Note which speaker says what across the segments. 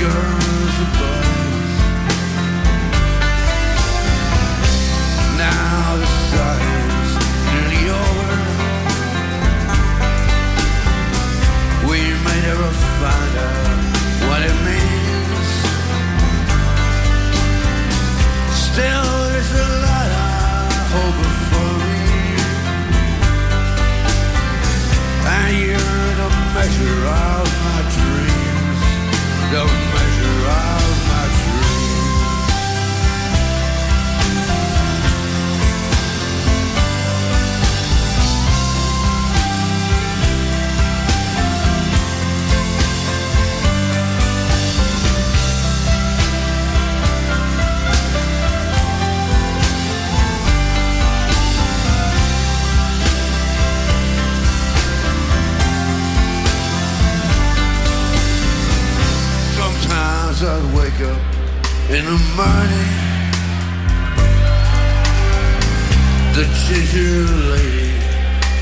Speaker 1: Girls and boys. Now the nearly over. We out what it means. Still, there's a lot hope for me. And you're the measure of wake up in the morning. The ginger lady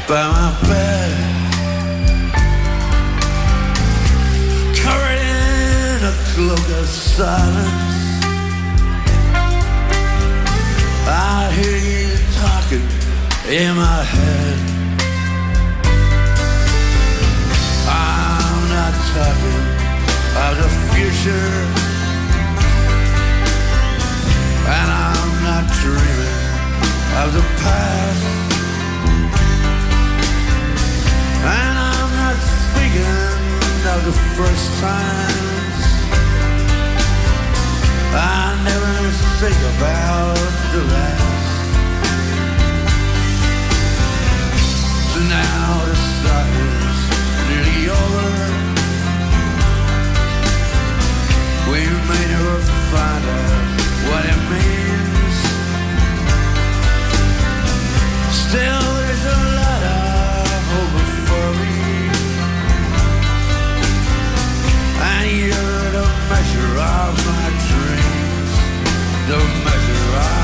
Speaker 1: by my bed, covered in a cloak of silence. I hear you talking in my head. I'm not talking of the future. And I'm not dreaming of the past. And I'm not speaking of the first times. I never think about the last. So now the summer's nearly over. We may never find out what it means. Still, there's a lot of hope for me. And you're the measure of my dreams. The measure of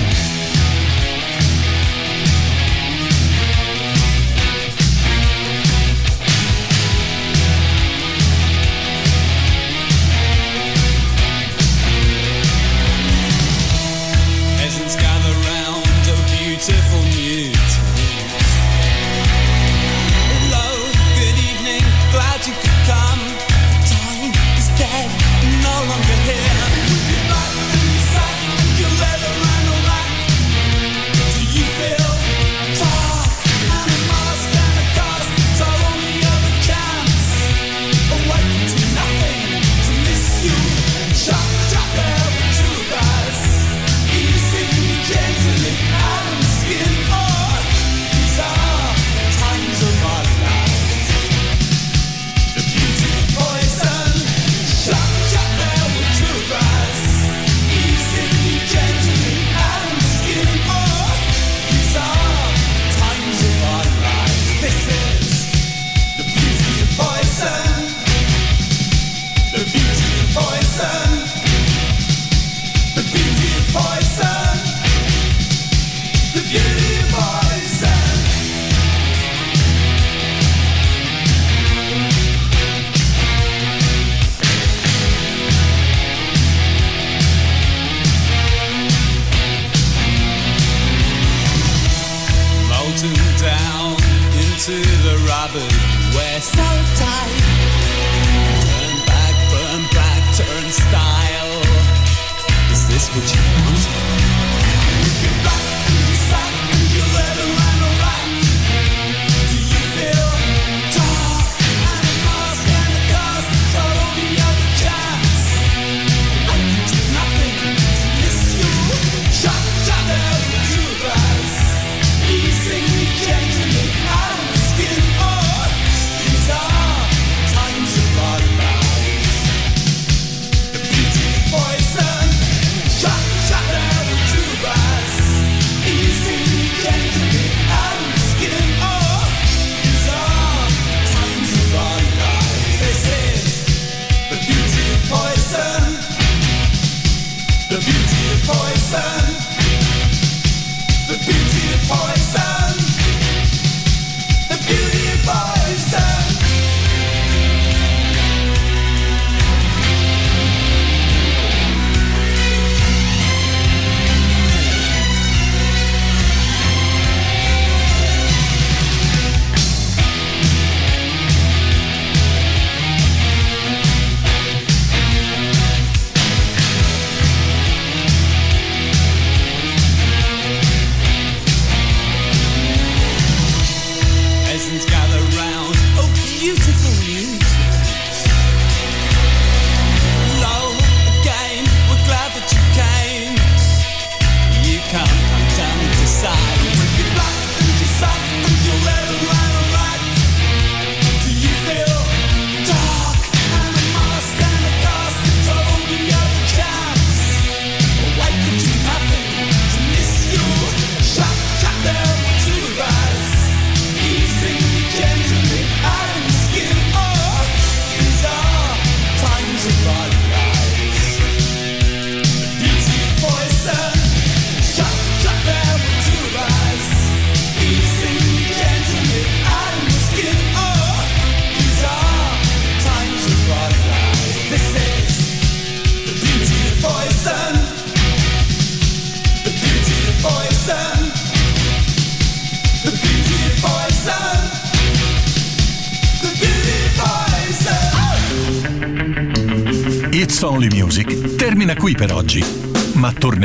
Speaker 2: It's